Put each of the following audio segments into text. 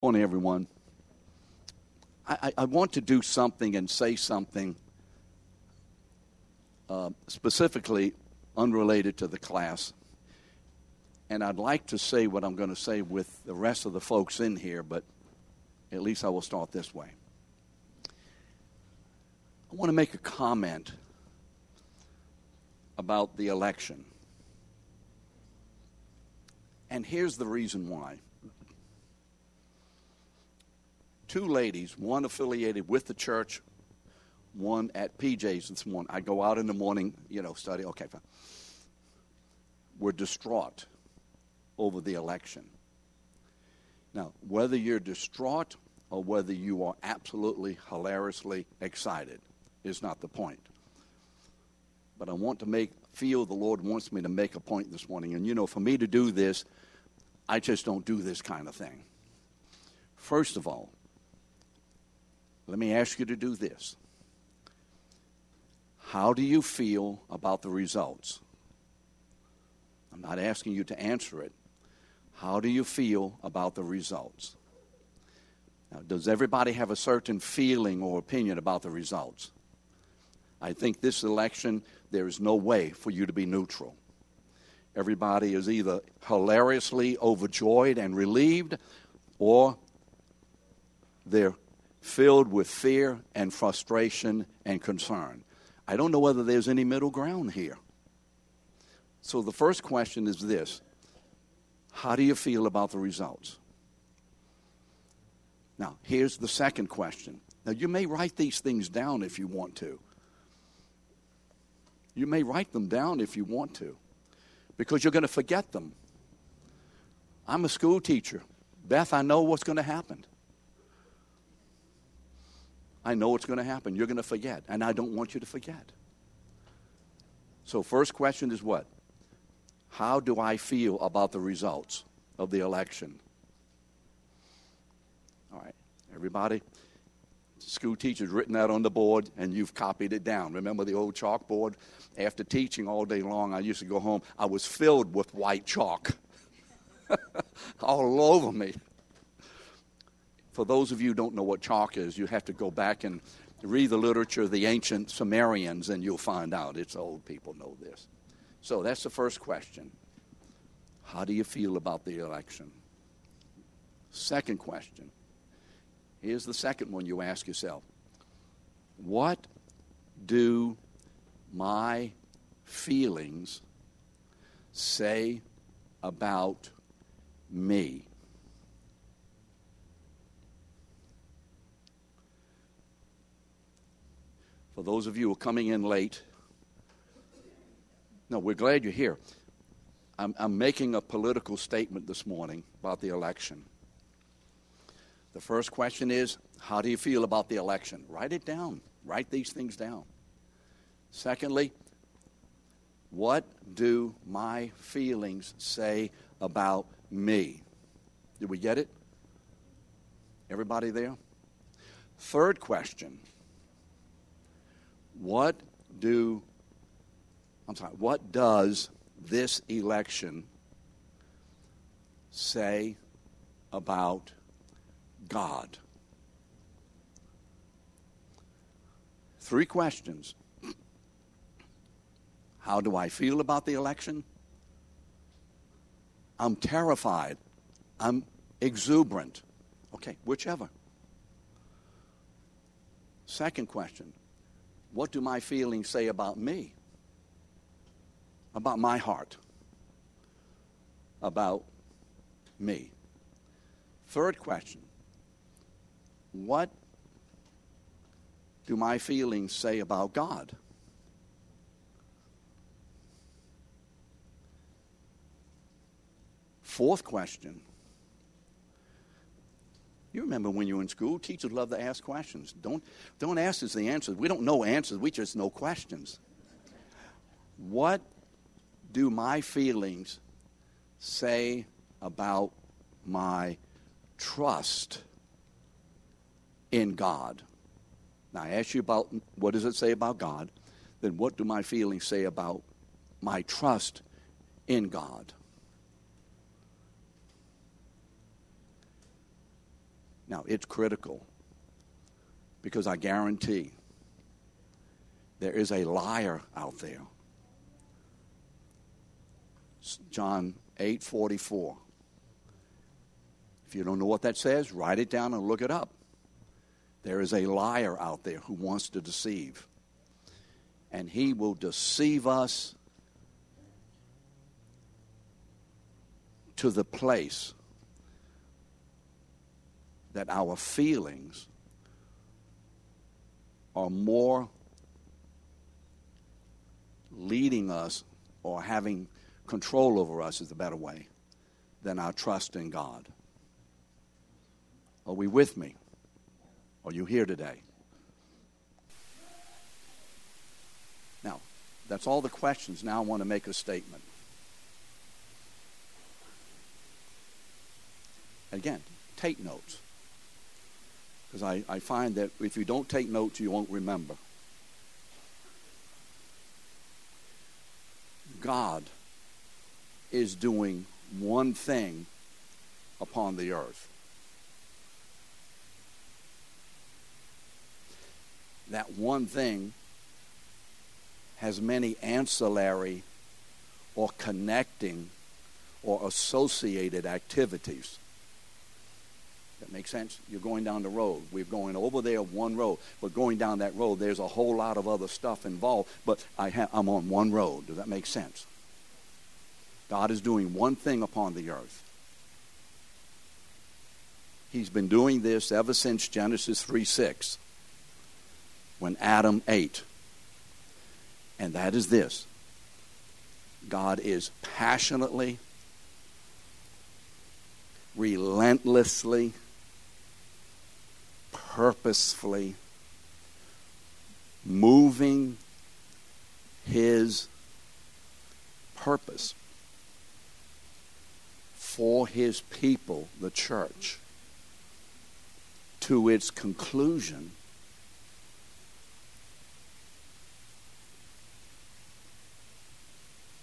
Morning, everyone. I, I, want to do something and say something uh, specifically unrelated to the class. And I'd like to say what I'm going to say with the rest of the folks in here, but at least I will start this way. I want to make a comment about the election. And here's the reason why two ladies, one affiliated with the church, one at PJ's this morning. I go out in the morning, you know, study. Okay, fine. We're distraught over the election. Now, whether you're distraught or whether you are absolutely hilariously excited is not the point. But I want to make feel the Lord wants me to make a point this morning. And you know, for me to do this, I just don't do this kind of thing. First of all, let me ask you to do this. How do you feel about the results? I'm not asking you to answer it. How do you feel about the results? Now, does everybody have a certain feeling or opinion about the results? I think this election, there is no way for you to be neutral. Everybody is either hilariously overjoyed and relieved, or they're filled with fear and frustration and concern. I don't know whether there's any middle ground here. So the first question is this How do you feel about the results? Now, here's the second question. Now, you may write these things down if you want to. You may write them down if you want to, because you're going to forget them. I'm a school teacher. Beth, I know what's going to happen. I know it's going to happen. You're going to forget, and I don't want you to forget. So, first question is what? How do I feel about the results of the election? All right, everybody. School teachers written that on the board, and you've copied it down. Remember the old chalkboard? After teaching all day long, I used to go home. I was filled with white chalk all over me for those of you who don't know what chalk is, you have to go back and read the literature of the ancient Sumerians and you'll find out. It's old people know this. So that's the first question. How do you feel about the election? Second question. Here's the second one you ask yourself What do my feelings say about me? For those of you who are coming in late, no, we're glad you're here. I'm, I'm making a political statement this morning about the election. The first question is How do you feel about the election? Write it down. Write these things down. Secondly, what do my feelings say about me? Did we get it? Everybody there? Third question what do I'm sorry, what does this election say about God? Three questions. How do I feel about the election? I'm terrified. I'm exuberant. Okay, whichever. Second question what do my feelings say about me? About my heart? About me? Third question What do my feelings say about God? Fourth question you remember when you were in school, teachers love to ask questions. Don't, don't ask us the answers. We don't know answers, we just know questions. What do my feelings say about my trust in God? Now, I ask you about what does it say about God? Then what do my feelings say about my trust in God? Now, it's critical because I guarantee there is a liar out there. John 8 44. If you don't know what that says, write it down and look it up. There is a liar out there who wants to deceive. And he will deceive us to the place that our feelings are more leading us or having control over us is the better way than our trust in God. Are we with me? Are you here today? Now, that's all the questions. Now I want to make a statement. Again, take notes. Because I, I find that if you don't take notes, you won't remember. God is doing one thing upon the earth. That one thing has many ancillary or connecting or associated activities. That makes sense? You're going down the road. We're going over there one road, but going down that road, there's a whole lot of other stuff involved, but I ha- I'm on one road. Does that make sense? God is doing one thing upon the earth. He's been doing this ever since Genesis 3 6, when Adam ate. And that is this God is passionately, relentlessly, purposefully moving his purpose for his people, the church, to its conclusion.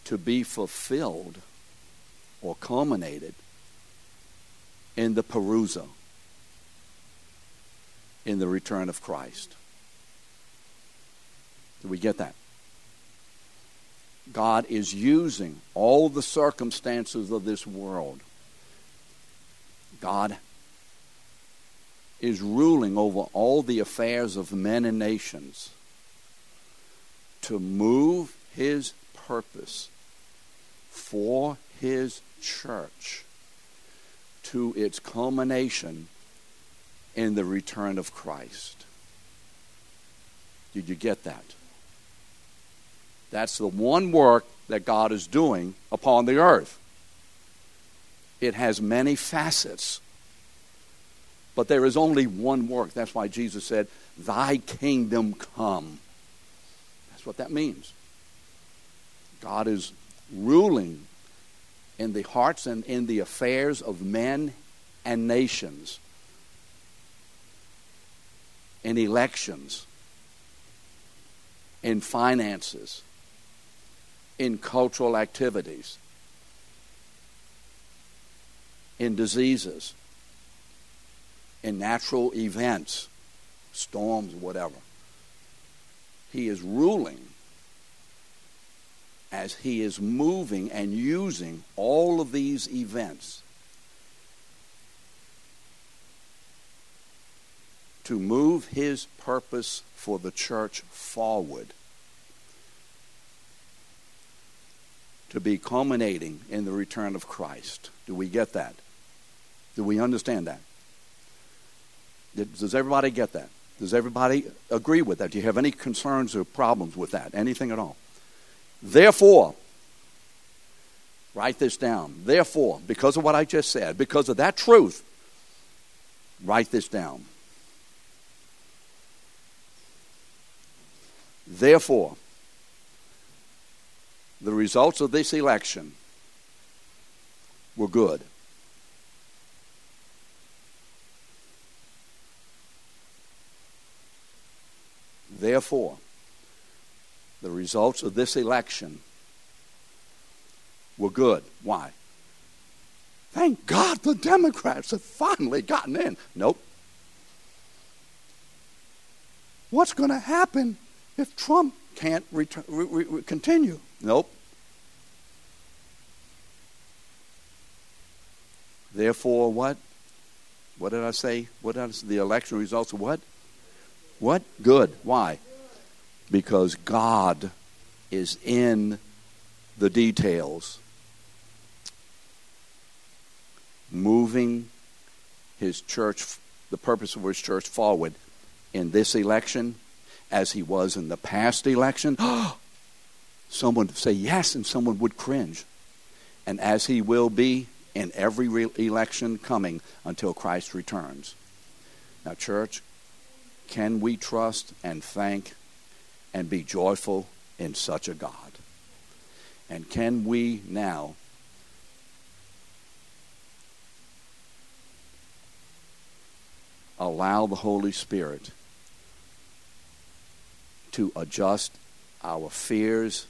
To be fulfilled or culminated in the parousia in the return of Christ. Do we get that? God is using all the circumstances of this world. God is ruling over all the affairs of men and nations to move his purpose for his church to its culmination in the return of Christ. Did you get that? That's the one work that God is doing upon the earth. It has many facets. But there is only one work. That's why Jesus said, Thy kingdom come. That's what that means. God is ruling in the hearts and in the affairs of men and nations in elections, in finances, in cultural activities, in diseases, in natural events, storms, whatever. He is ruling as he is moving and using all of these events to move his purpose for the church forward, to be culminating in the return of Christ. Do we get that? Do we understand that? Does everybody get that? Does everybody agree with that? Do you have any concerns or problems with that? Anything at all? Therefore, write this down. Therefore, because of what I just said, because of that truth, write this down. Therefore, the results of this election were good. Therefore, the results of this election were good. Why? Thank God the Democrats have finally gotten in. Nope, what's going to happen if Trump can't return, re- re- continue? Nope. Therefore, what? What did I say? What say? The election results what? What? Good. Why? Because God is in the details, moving his church, the purpose of his church forward in this election as he was in the past election. someone would say yes, and someone would cringe. And as he will be in every re- election coming until Christ returns. Now, church, can we trust and thank and be joyful in such a God? And can we now allow the Holy Spirit to adjust our fears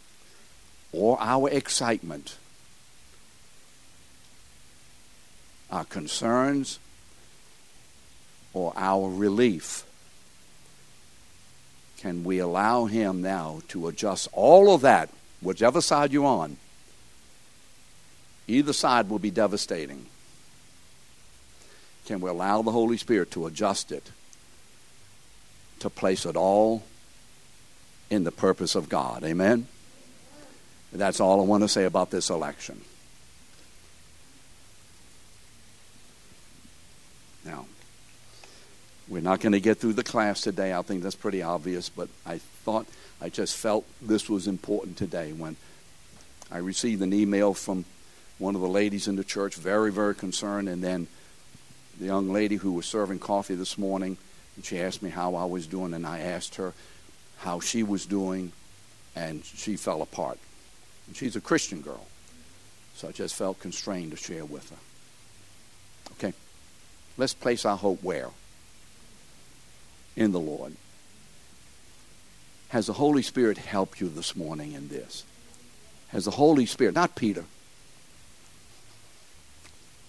or our excitement, our concerns, or our relief? Can we allow Him now to adjust all of that, whichever side you're on? Either side will be devastating. Can we allow the Holy Spirit to adjust it, to place it all in the purpose of God? Amen? That's all I want to say about this election. Now, we're not going to get through the class today. I think that's pretty obvious, but I thought, I just felt this was important today when I received an email from one of the ladies in the church, very, very concerned, and then the young lady who was serving coffee this morning, and she asked me how I was doing, and I asked her how she was doing, and she fell apart. And she's a Christian girl, so I just felt constrained to share with her. Okay, let's place our hope where? In the Lord. Has the Holy Spirit helped you this morning in this? Has the Holy Spirit, not Peter,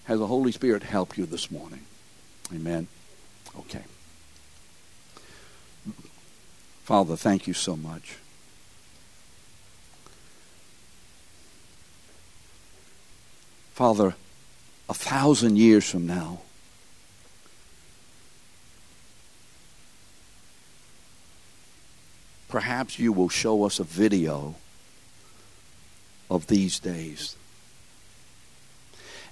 has the Holy Spirit helped you this morning? Amen. Okay. Father, thank you so much. Father, a thousand years from now, perhaps you will show us a video of these days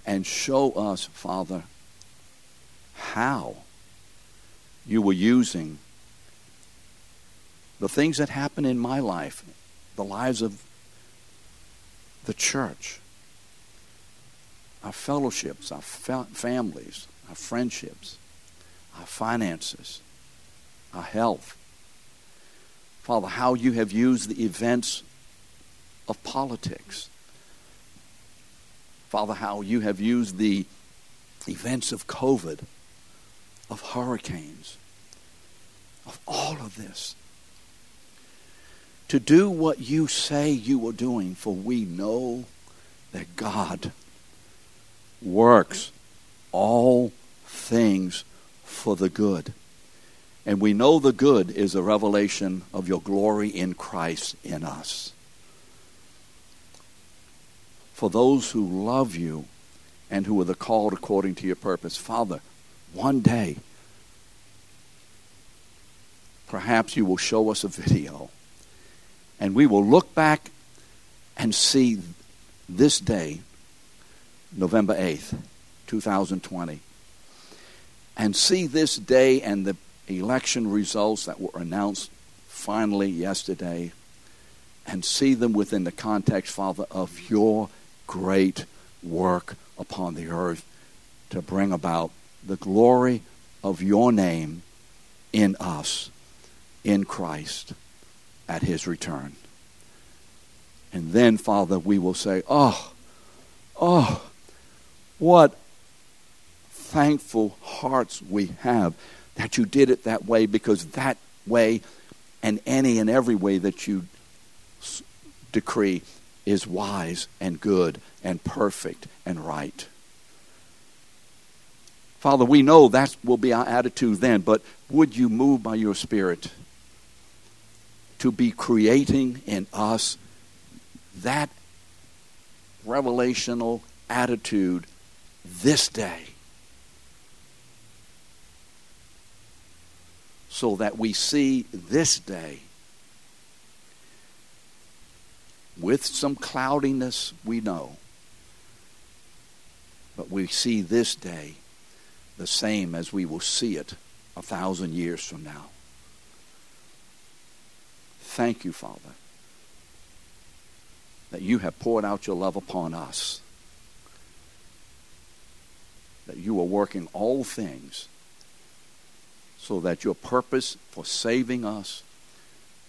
and show us, Father, how you were using the things that happen in my life, the lives of the church, our fellowships, our fa- families, our friendships, our finances, our health. Father, how you have used the events of politics Father, how you have used the events of COVID, of hurricanes, of all of this to do what you say you are doing, for we know that God works all things for the good. And we know the good is a revelation of your glory in Christ in us for those who love you and who are the called according to your purpose. Father, one day, perhaps you will show us a video and we will look back and see this day, November 8th, 2020, and see this day and the election results that were announced finally yesterday, and see them within the context, Father, of your great work upon the earth to bring about the glory of your name in us, in Christ, at his return. And then, Father, we will say, Oh, oh, what thankful hearts we have that you did it that way because that way and any and every way that you decree is wise and good and perfect and right. Father, we know that will be our attitude then, but would you move by your Spirit to be creating in us that revelational attitude this day. So that we see this day with some cloudiness, we know. But we see this day the same as we will see it a thousand years from now. Thank you, Father, that you have poured out your love upon us, that you are working all things so that your purpose for saving us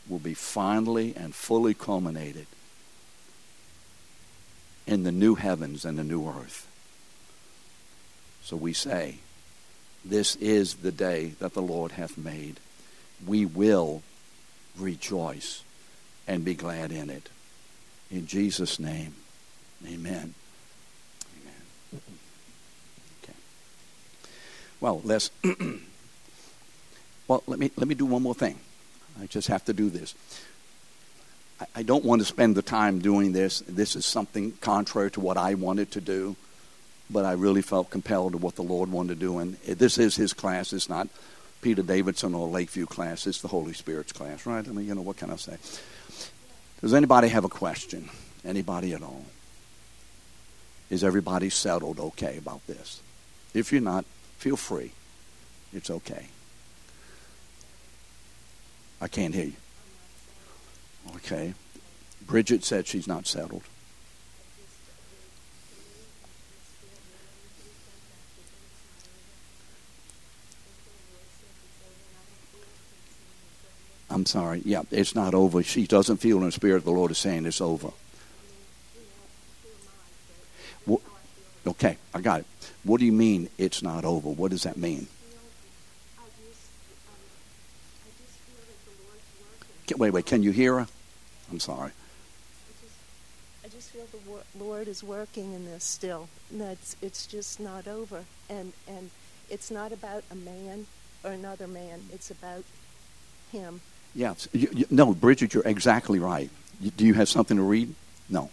will be finally and fully culminated in the new heavens and the new earth. So we say, This is the day that the Lord hath made. We will rejoice and be glad in it. In Jesus' name, amen. Amen. Okay. Well, let's. well, let me let me do one more thing. I just have to do this. I, I don't want to spend the time doing this. This is something contrary to what I wanted to do, but I really felt compelled to what the Lord wanted to do. And this is His class. It's not Peter Davidson or Lakeview class. It's the Holy Spirit's class, right? I mean, you know, what can I say? Does anybody have a question? Anybody at all? Is everybody settled okay about this? If you're not, feel free. It's okay. I can't hear you. Okay. Bridget said she's not settled. I'm sorry. Yeah, it's not over. She doesn't feel in the spirit the Lord is saying it's over. What, okay, I got it. What do you mean it's not over? What does that mean? Wait, wait. Can you hear her? I'm sorry. I just feel the Lord is working in this still. That's it's just not over, and and it's not about a man or another man. It's about Him. Yes. You, you, no, Bridget, you're exactly right. You, do you have something to read? No.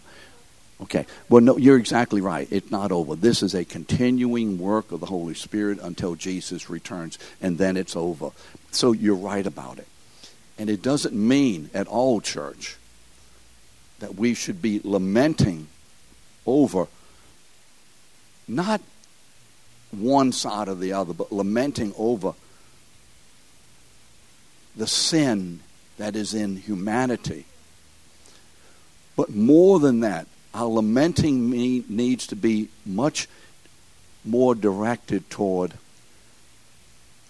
Okay. Well, no, you're exactly right. It's not over. This is a continuing work of the Holy Spirit until Jesus returns, and then it's over. So you're right about it. And it doesn't mean at all, church, that we should be lamenting over not one side or the other, but lamenting over the sin that is in humanity. But more than that, our lamenting needs to be much more directed toward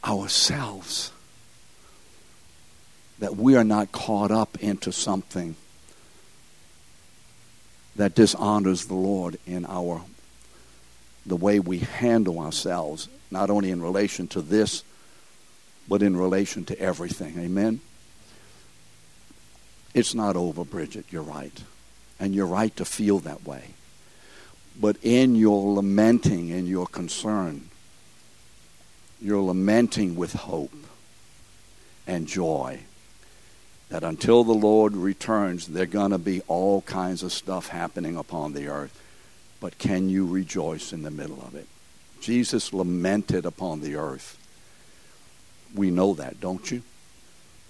ourselves. That we are not caught up into something that dishonors the Lord in our the way we handle ourselves, not only in relation to this but in relation to everything. Amen? It's not over, Bridget. You're right. And you're right to feel that way. But in your lamenting and your concern, you're lamenting with hope and joy that until the Lord returns, there's going to be all kinds of stuff happening upon the earth. But can you rejoice in the middle of it? Jesus lamented upon the earth. We know that, don't you?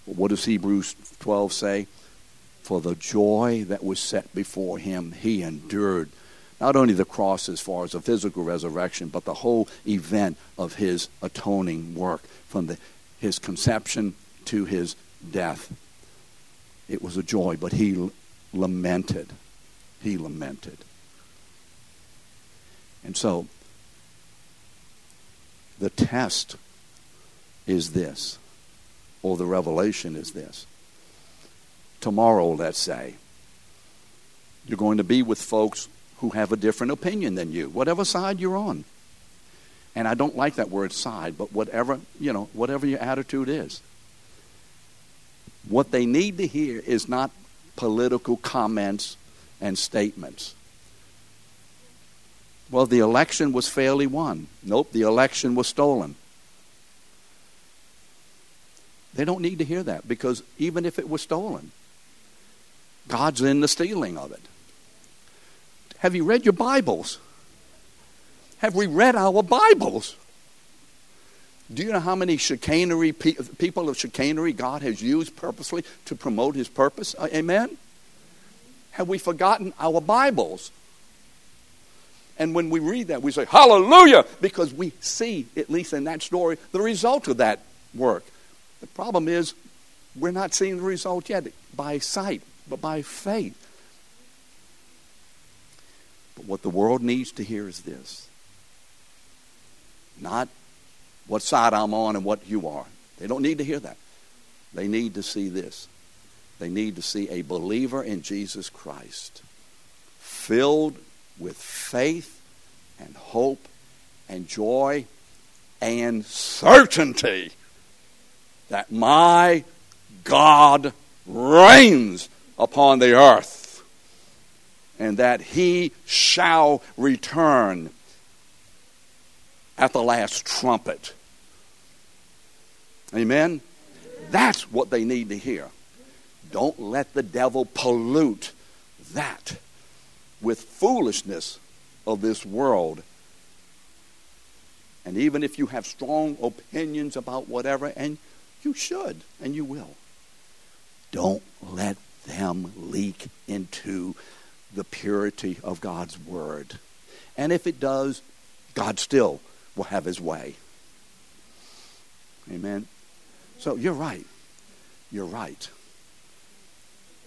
What does Hebrews 12 say? For the joy that was set before him, he endured not only the cross as far as a physical resurrection, but the whole event of his atoning work from the, his conception to his death. It was a joy, but he lamented. He lamented. And so, the test is this, or the revelation is this. Tomorrow, let's say, you're going to be with folks who have a different opinion than you, whatever side you're on. And I don't like that word side, but whatever, you know, whatever your attitude is. What they need to hear is not political comments and statements. Well, the election was fairly won. Nope, the election was stolen. They don't need to hear that because even if it was stolen, God's in the stealing of it. Have you read your Bibles? Have we read our Bibles? Do you know how many chicanery people of chicanery God has used purposely to promote his purpose? Uh, amen? Have we forgotten our Bibles? And when we read that, we say, Hallelujah, because we see, at least in that story, the result of that work. The problem is, we're not seeing the result yet by sight, but by faith. But what the world needs to hear is this not what side I'm on and what you are. They don't need to hear that. They need to see this. They need to see a believer in Jesus Christ filled with faith and hope and joy and certainty that my God reigns upon the earth and that he shall return at the last trumpet. Amen? That's what they need to hear. Don't let the devil pollute that with foolishness of this world. And even if you have strong opinions about whatever, and you should, and you will, don't let them leak into the purity of God's Word. And if it does, God still will have His way. Amen. So you're right. You're right.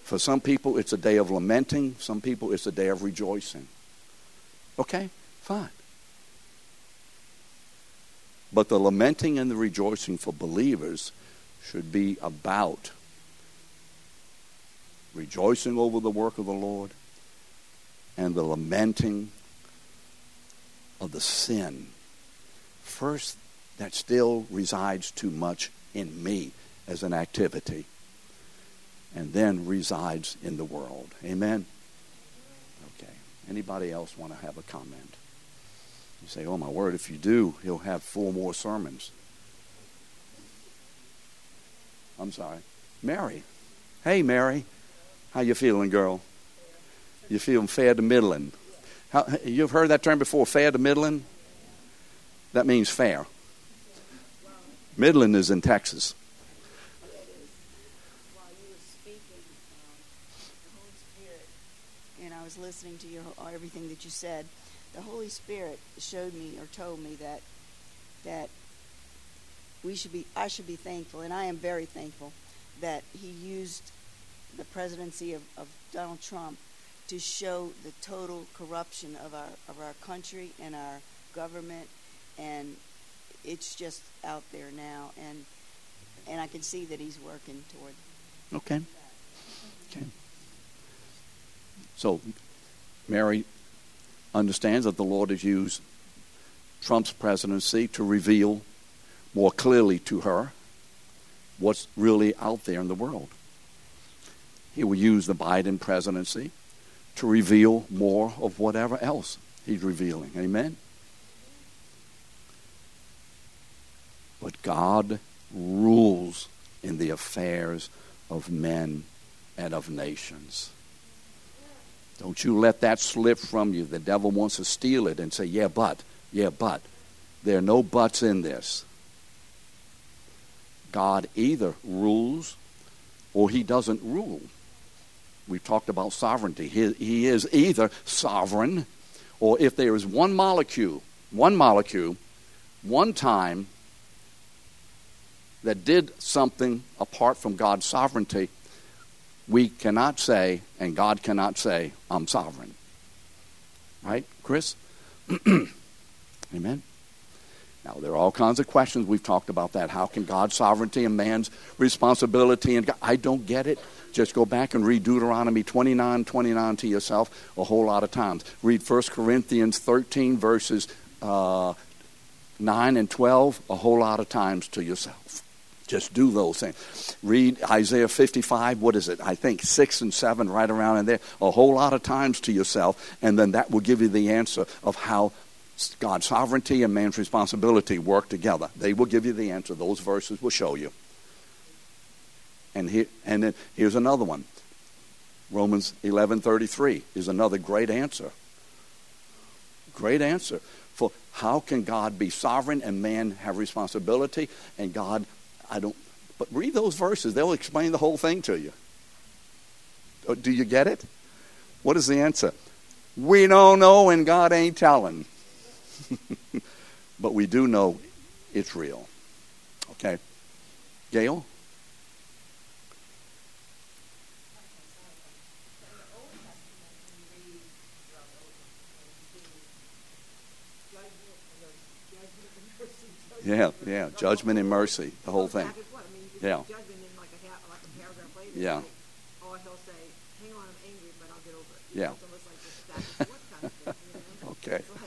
For some people, it's a day of lamenting. Some people, it's a day of rejoicing. Okay? Fine. But the lamenting and the rejoicing for believers should be about rejoicing over the work of the Lord and the lamenting of the sin. First, that still resides too much in me as an activity, and then resides in the world. Amen? Okay. Anybody else want to have a comment? You say, oh my word, if you do, he'll have four more sermons. I'm sorry. Mary. Hey, Mary. How you feeling, girl? You feeling fair to middling? How, you've heard that term before, fair to middling? That means fair. Midland is in Texas. While you were speaking, the Holy Spirit and I was listening to your everything that you said, the Holy Spirit showed me or told me that that we should be I should be thankful, and I am very thankful that he used the presidency of, of Donald Trump to show the total corruption of our of our country and our government and it's just out there now and and I can see that he's working toward Okay. Okay. So Mary understands that the Lord has used Trump's presidency to reveal more clearly to her what's really out there in the world. He will use the Biden presidency to reveal more of whatever else he's revealing. Amen? But God rules in the affairs of men and of nations. Don't you let that slip from you. The devil wants to steal it and say, yeah, but, yeah, but. There are no buts in this. God either rules or he doesn't rule. We've talked about sovereignty. He, he is either sovereign or if there is one molecule, one molecule, one time that did something apart from God's sovereignty, we cannot say, and God cannot say, I'm sovereign. Right, Chris? Amen. Now, there are all kinds of questions. We've talked about that. How can God's sovereignty and man's responsibility? And God, I don't get it. Just go back and read Deuteronomy 29 29 to yourself a whole lot of times. Read 1 Corinthians 13, verses uh, 9 and 12 a whole lot of times to yourself. Just do those things. Read Isaiah 55, what is it? I think 6 and 7, right around in there, a whole lot of times to yourself, and then that will give you the answer of how God's sovereignty and man's responsibility work together. They will give you the answer. Those verses will show you. And, here, and then here's another one. Romans 11:33 is another great answer. Great answer. For how can God be sovereign and man have responsibility? And God, I don't, but read those verses. They'll explain the whole thing to you. Oh, do you get it? What is the answer? We don't know and God ain't telling. but we do know it's real. Okay? Gail? Yeah, yeah. Judgment and mercy, the whole thing. Yeah. Yeah. Or he'll say, hang on, I'm angry, but I'll get over it. Yeah. It's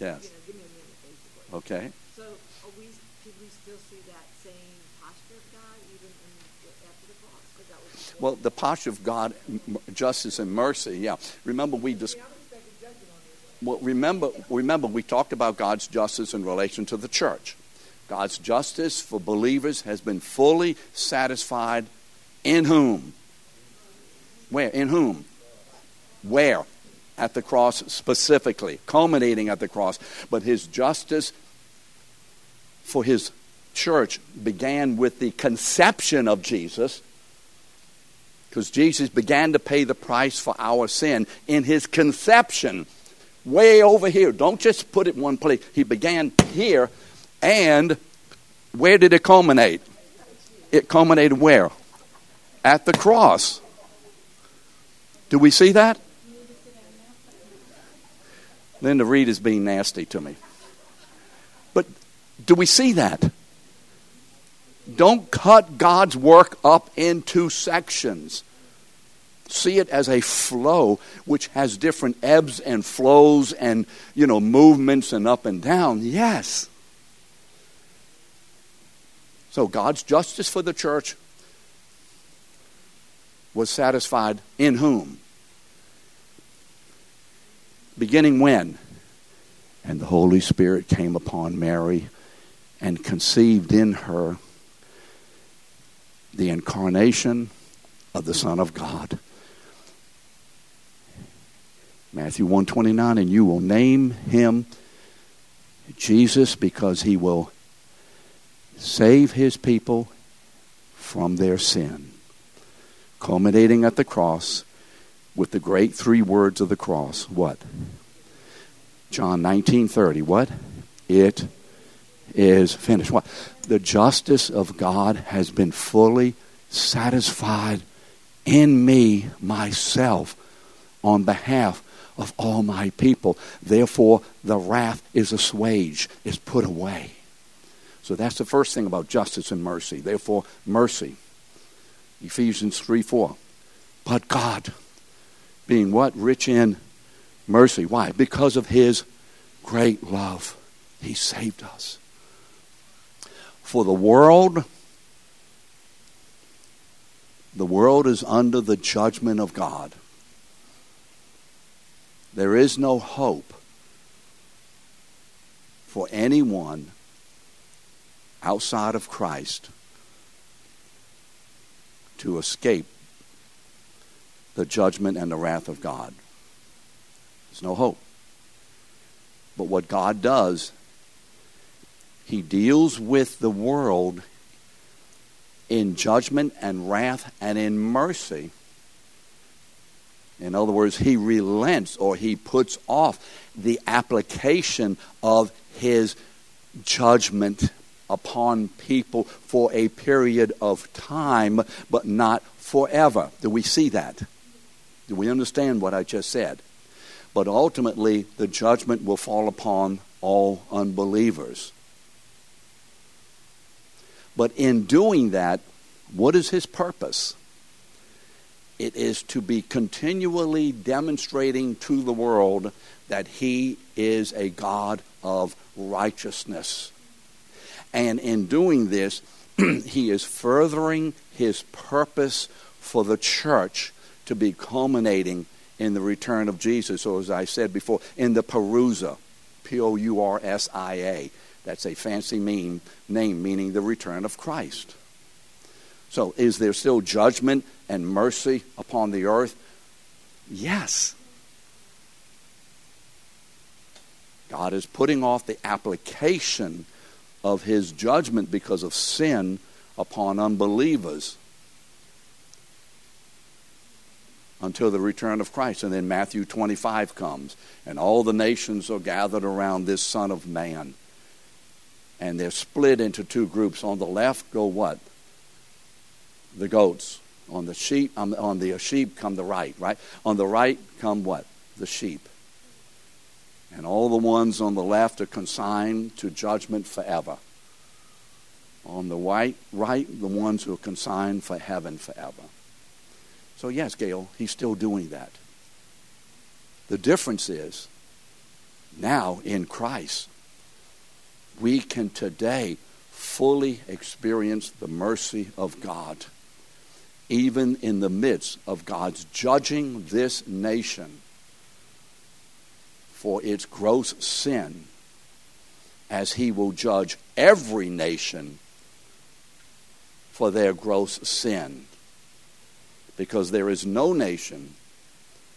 Yes. You know, give me a minute, basically. Okay. So are we, could we still see that same posture of God even in, after the cross? that was. Well, the posture of God, justice and mercy. Yeah. Remember we just. Well, remember, remember, we talked about God's justice in relation to the church. God's justice for believers has been fully satisfied in whom? Where? In whom? Where? At the cross specifically, culminating at the cross. But his justice for his church began with the conception of Jesus, because Jesus began to pay the price for our sin in his conception way over here. Don't just put it one place. He began here, and where did it culminate? It culminated where? At the cross. Do we see that? Linda Reed is being nasty to me. But do we see that? Don't cut God's work up into sections see it as a flow which has different ebbs and flows and you know movements and up and down yes so god's justice for the church was satisfied in whom beginning when? And the holy spirit came upon mary and conceived in her the incarnation of the son of god. Matthew 129 and you will name him Jesus because he will save his people from their sin culminating at the cross with the great three words of the cross what John 19:30 what it is finished what the justice of God has been fully satisfied in me myself on behalf of all my people. Therefore, the wrath is assuaged, is put away. So that's the first thing about justice and mercy. Therefore, mercy. Ephesians 3 4. But God, being what? Rich in mercy. Why? Because of his great love, he saved us. For the world, the world is under the judgment of God. There is no hope for anyone outside of Christ to escape the judgment and the wrath of God. There's no hope. But what God does, He deals with the world in judgment and wrath and in mercy in other words, he relents or he puts off the application of his judgment upon people for a period of time, but not forever. Do we see that? Do we understand what I just said? But ultimately, the judgment will fall upon all unbelievers. But in doing that, what is his purpose? It is to be continually demonstrating to the world that He is a God of righteousness. And in doing this, He is furthering His purpose for the church to be culminating in the return of Jesus, or as I said before, in the Parousia, P O U R S I A. That's a fancy mean, name meaning the return of Christ. So, is there still judgment and mercy upon the earth? Yes. God is putting off the application of his judgment because of sin upon unbelievers until the return of Christ. And then Matthew 25 comes, and all the nations are gathered around this Son of Man. And they're split into two groups. On the left go what? the goats. On the sheep, on, on the sheep come the right, right? On the right come what? The sheep. And all the ones on the left are consigned to judgment forever. On the right, right, the ones who are consigned for heaven forever. So yes, Gail, he's still doing that. The difference is now in Christ, we can today fully experience the mercy of God even in the midst of God's judging this nation for its gross sin, as He will judge every nation for their gross sin. Because there is no nation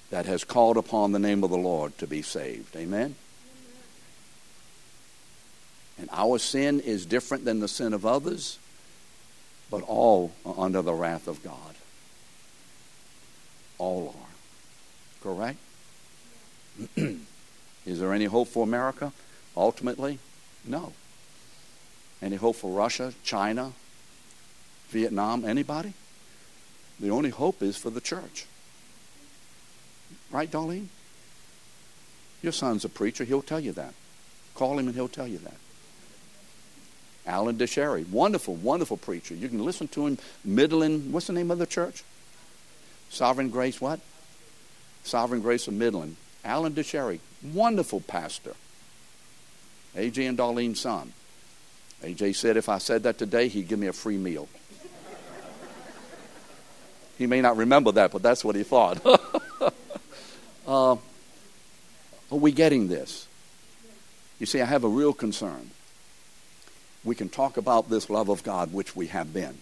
that has called upon the name of the Lord to be saved. Amen? And our sin is different than the sin of others but all are under the wrath of God. All are. Correct? Is there any hope for America ultimately? No. Any hope for Russia, China, Vietnam, anybody? The only hope is for the church. Right, Darlene? Your son's a preacher. He'll tell you that. Call him and he'll tell you that. Alan Deshary, wonderful, wonderful preacher. You can listen to him. Midland, what's the name of the church? Sovereign Grace, what? Sovereign Grace of Midland. Alan Deshary, wonderful pastor. AJ and Darlene's son. AJ said if I said that today, he'd give me a free meal. He may not remember that, but that's what he thought. uh, are we getting this? You see, I have a real concern we can talk about this love of God, which we have been.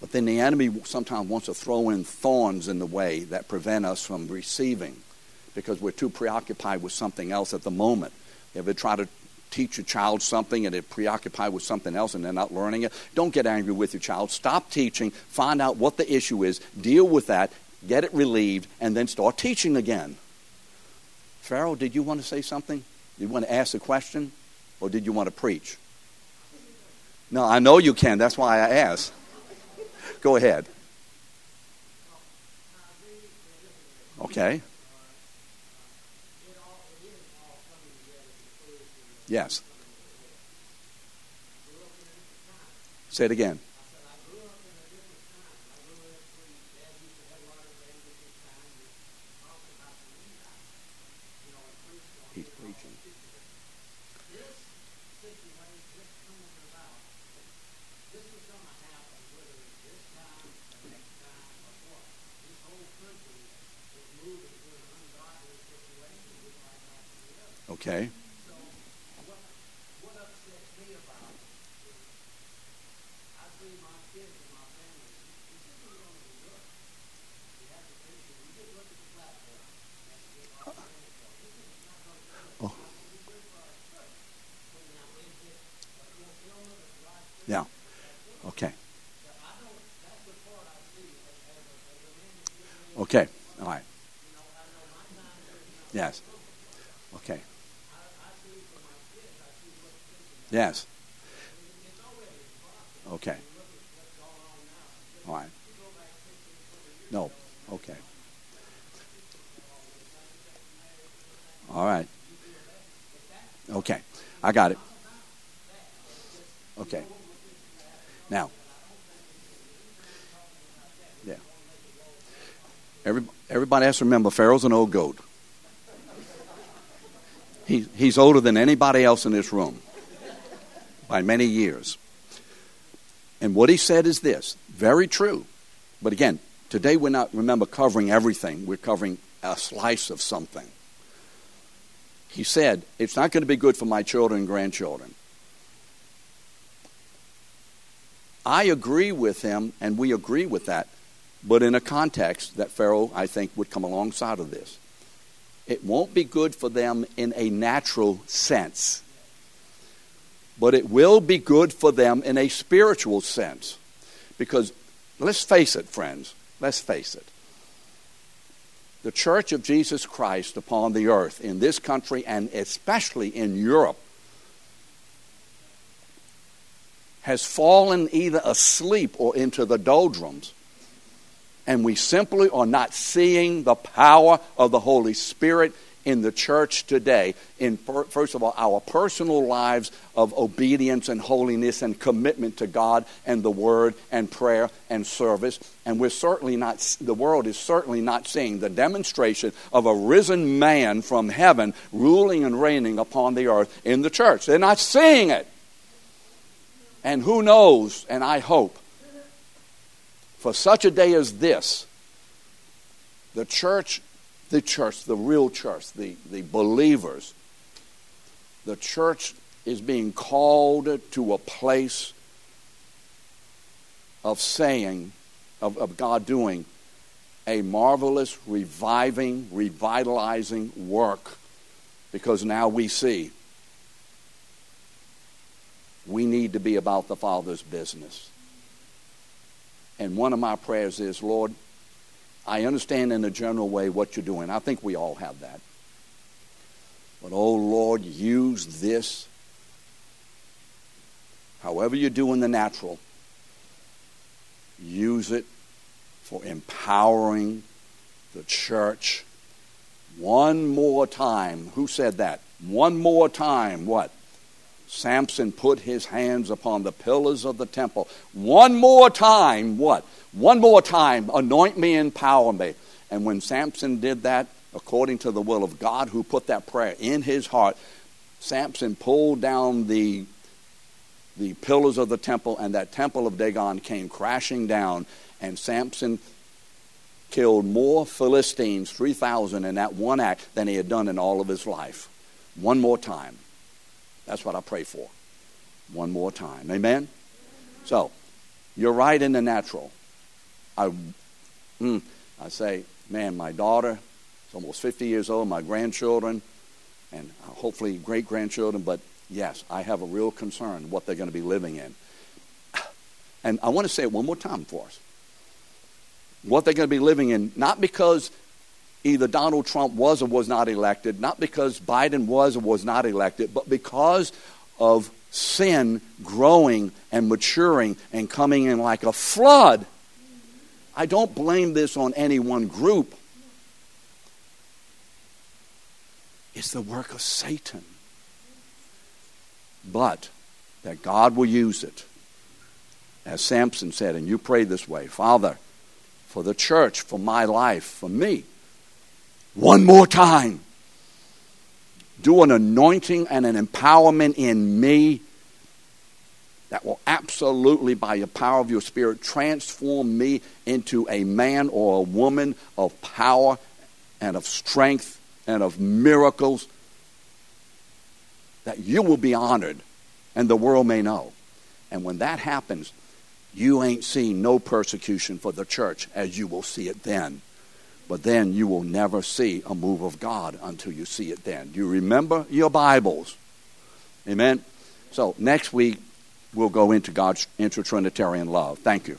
But then the enemy sometimes wants to throw in thorns in the way that prevent us from receiving because we're too preoccupied with something else at the moment. Ever try to teach a child something and they're preoccupied with something else and they're not learning it? Don't get angry with your child. Stop teaching, find out what the issue is, deal with that, get it relieved, and then start teaching again. Pharaoh, did you want to say something? Did you want to ask a question? Or did you want to preach? No, I know you can. That's why I asked. Go ahead. Okay. Yes. Say it again. Okay. Oh. Yeah. Okay. Okay. All right. Yes. Okay. Yes. Okay. All right. No. Okay. All right. Okay. I got it. Okay. Now. Yeah. Every, everybody has to remember Pharaoh's an old goat. He, he's older than anybody else in this room by many years. And what he said is this very true. But again, today we're not, remember, covering everything, we're covering a slice of something. He said, It's not going to be good for my children and grandchildren. I agree with him, and we agree with that, but in a context that Pharaoh, I think, would come alongside of this. It won't be good for them in a natural sense, but it will be good for them in a spiritual sense. Because let's face it, friends, let's face it. The Church of Jesus Christ upon the earth in this country and especially in Europe has fallen either asleep or into the doldrums. And we simply are not seeing the power of the Holy Spirit in the church today, in first of all, our personal lives of obedience and holiness and commitment to God and the Word and prayer and service. And we're certainly not, the world is certainly not seeing the demonstration of a risen man from heaven ruling and reigning upon the earth in the church. They're not seeing it. And who knows, and I hope, for such a day as this, the church, the church, the real church, the, the believers, the church is being called to a place of saying, of, of God doing a marvelous, reviving, revitalizing work because now we see we need to be about the Father's business. And one of my prayers is, Lord, I understand in a general way what you're doing. I think we all have that. But, oh Lord, use this however you do in the natural. Use it for empowering the church one more time. Who said that? One more time. What? Samson put his hands upon the pillars of the temple. One more time, what? One more time, anoint me, and empower me. And when Samson did that, according to the will of God, who put that prayer in his heart, Samson pulled down the, the pillars of the temple, and that temple of Dagon came crashing down. And Samson killed more Philistines, 3,000, in that one act than he had done in all of his life. One more time. That's what I pray for. One more time. Amen? So, you're right in the natural. I, mm, I say, man, my daughter is almost 50 years old, my grandchildren, and hopefully great grandchildren, but yes, I have a real concern what they're going to be living in. And I want to say it one more time for us. What they're going to be living in, not because either Donald Trump was or was not elected, not because Biden was or was not elected, but because of sin growing and maturing and coming in like a flood. I don't blame this on any one group. It's the work of Satan. But that God will use it. As Samson said, and you pray this way Father, for the church, for my life, for me, one more time. Do an anointing and an empowerment in me that will absolutely, by the power of your Spirit, transform me into a man or a woman of power and of strength and of miracles. That you will be honored and the world may know. And when that happens, you ain't seen no persecution for the church as you will see it then. But then you will never see a move of God until you see it then. You remember your Bibles? Amen. So next week we'll go into God's inter-Trinitarian love. Thank you.